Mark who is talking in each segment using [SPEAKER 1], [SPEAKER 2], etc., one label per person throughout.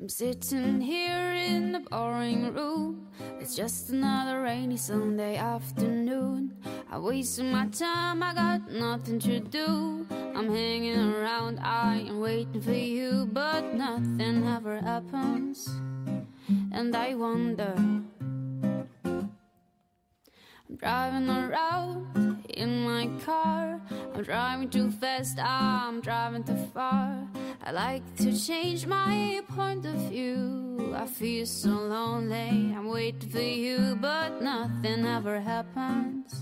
[SPEAKER 1] I'm sitting here in the boring room. It's just another rainy Sunday afternoon. I wasted my time, I got nothing to do. I'm hanging around, I am waiting for you, but nothing ever happens. And I wonder. I'm driving around in my car. I'm driving too fast, I'm driving too far. I like to change my point of view. I feel so lonely, I'm waiting for you, but nothing ever happens.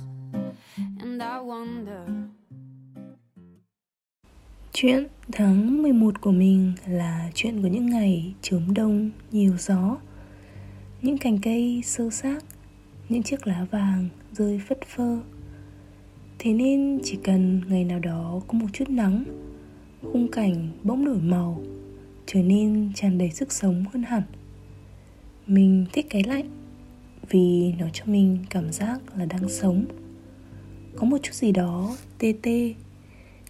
[SPEAKER 1] And I wonder. Chuyện tháng 11 của mình là chuyện của những ngày chớm đông nhiều gió Những cành cây sơ xác, những chiếc lá vàng rơi phất phơ Thế nên chỉ cần ngày nào đó có một chút nắng, khung cảnh bỗng đổi màu, trở nên tràn đầy sức sống hơn hẳn. Mình thích cái lạnh vì nó cho mình cảm giác là đang sống. Có một chút gì đó tê tê,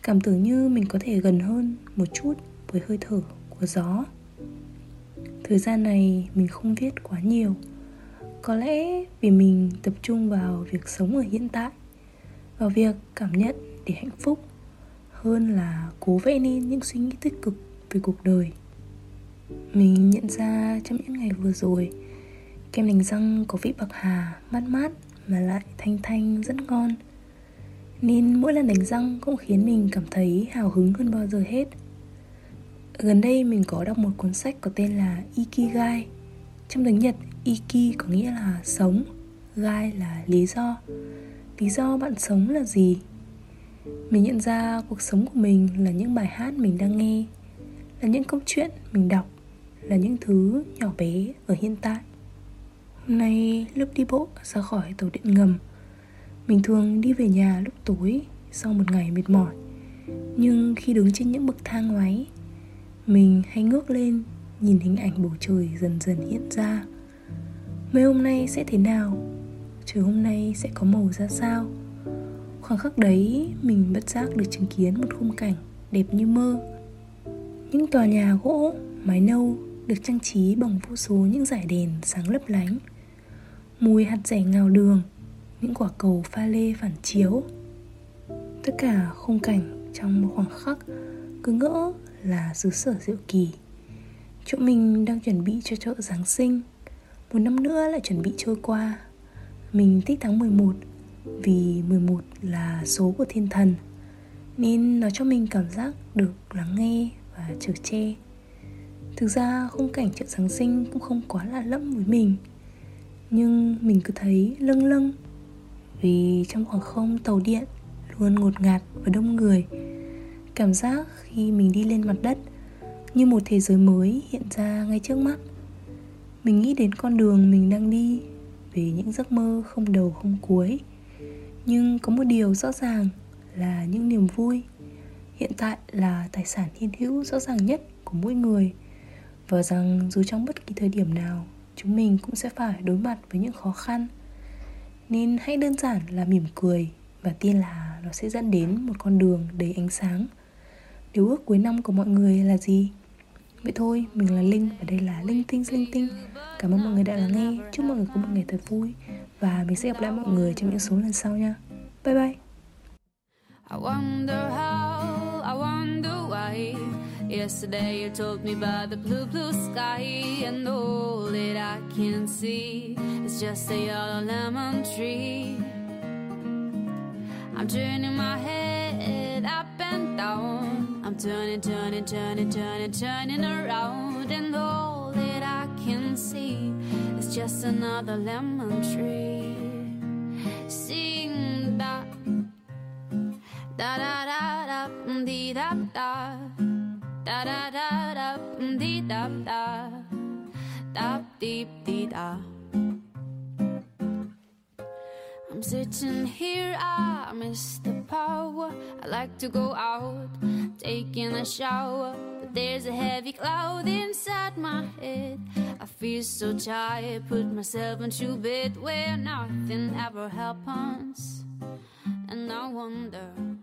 [SPEAKER 1] cảm tưởng như mình có thể gần hơn một chút với hơi thở của gió. Thời gian này mình không viết quá nhiều. Có lẽ vì mình tập trung vào việc sống ở hiện tại vào việc cảm nhận để hạnh phúc hơn là cố vẽ nên những suy nghĩ tích cực về cuộc đời. Mình nhận ra trong những ngày vừa rồi, kem đánh răng có vị bạc hà, mát mát mà lại thanh thanh, rất ngon. Nên mỗi lần đánh răng cũng khiến mình cảm thấy hào hứng hơn bao giờ hết. Gần đây mình có đọc một cuốn sách có tên là ikigai. Trong tiếng nhật, iki có nghĩa là sống, gai là lý do lý do bạn sống là gì? Mình nhận ra cuộc sống của mình là những bài hát mình đang nghe, là những câu chuyện mình đọc, là những thứ nhỏ bé ở hiện tại. Hôm nay, lúc đi bộ ra khỏi tàu điện ngầm, mình thường đi về nhà lúc tối sau một ngày mệt mỏi. Nhưng khi đứng trên những bậc thang máy, mình hay ngước lên nhìn hình ảnh bầu trời dần dần hiện ra. Mấy hôm nay sẽ thế nào? Trời hôm nay sẽ có màu ra sao. Khoảng khắc đấy mình bất giác được chứng kiến một khung cảnh đẹp như mơ. Những tòa nhà gỗ, mái nâu được trang trí bằng vô số những dải đèn sáng lấp lánh. Mùi hạt rẻ ngào đường, những quả cầu pha lê phản chiếu. Tất cả khung cảnh trong một khoảng khắc cứ ngỡ là xứ sở diệu kỳ. Chỗ mình đang chuẩn bị cho chợ Giáng sinh. Một năm nữa lại chuẩn bị trôi qua. Mình thích tháng 11 vì 11 là số của thiên thần, nên nó cho mình cảm giác được lắng nghe và chở che. Thực ra khung cảnh chợ giáng sinh cũng không quá là lẫm với mình, nhưng mình cứ thấy lâng lâng vì trong khoảng không tàu điện luôn ngột ngạt và đông người. Cảm giác khi mình đi lên mặt đất như một thế giới mới hiện ra ngay trước mắt. Mình nghĩ đến con đường mình đang đi về những giấc mơ không đầu không cuối. Nhưng có một điều rõ ràng là những niềm vui hiện tại là tài sản hiện hữu rõ ràng nhất của mỗi người. Và rằng dù trong bất kỳ thời điểm nào, chúng mình cũng sẽ phải đối mặt với những khó khăn. Nên hãy đơn giản là mỉm cười và tin là nó sẽ dẫn đến một con đường đầy ánh sáng. Điều ước cuối năm của mọi người là gì? Vậy thôi mình là linh và đây là linh tinh linh tinh. Cảm ơn mọi người đã lắng nghe. Chúc mọi người có một ngày thật vui. Và mình sẽ gặp lại mọi người trong những số lần sau nha. Bye bye. I wonder how, I wonder why. Yesterday you told me about the blue, blue sky And all that I can see. Is just a yellow lemon tree. I'm turning my head turning, turning, turning, turning, turning around And all that I can see Is just another lemon tree. Sing da Da da da da dee da da. Da da da da um, dee
[SPEAKER 2] da da, da deep dee da. I'm sitting here, I miss the power. I like to go out, taking a shower. But there's a heavy cloud inside my head. I feel so tired, put myself into bed where nothing ever happens. And I wonder.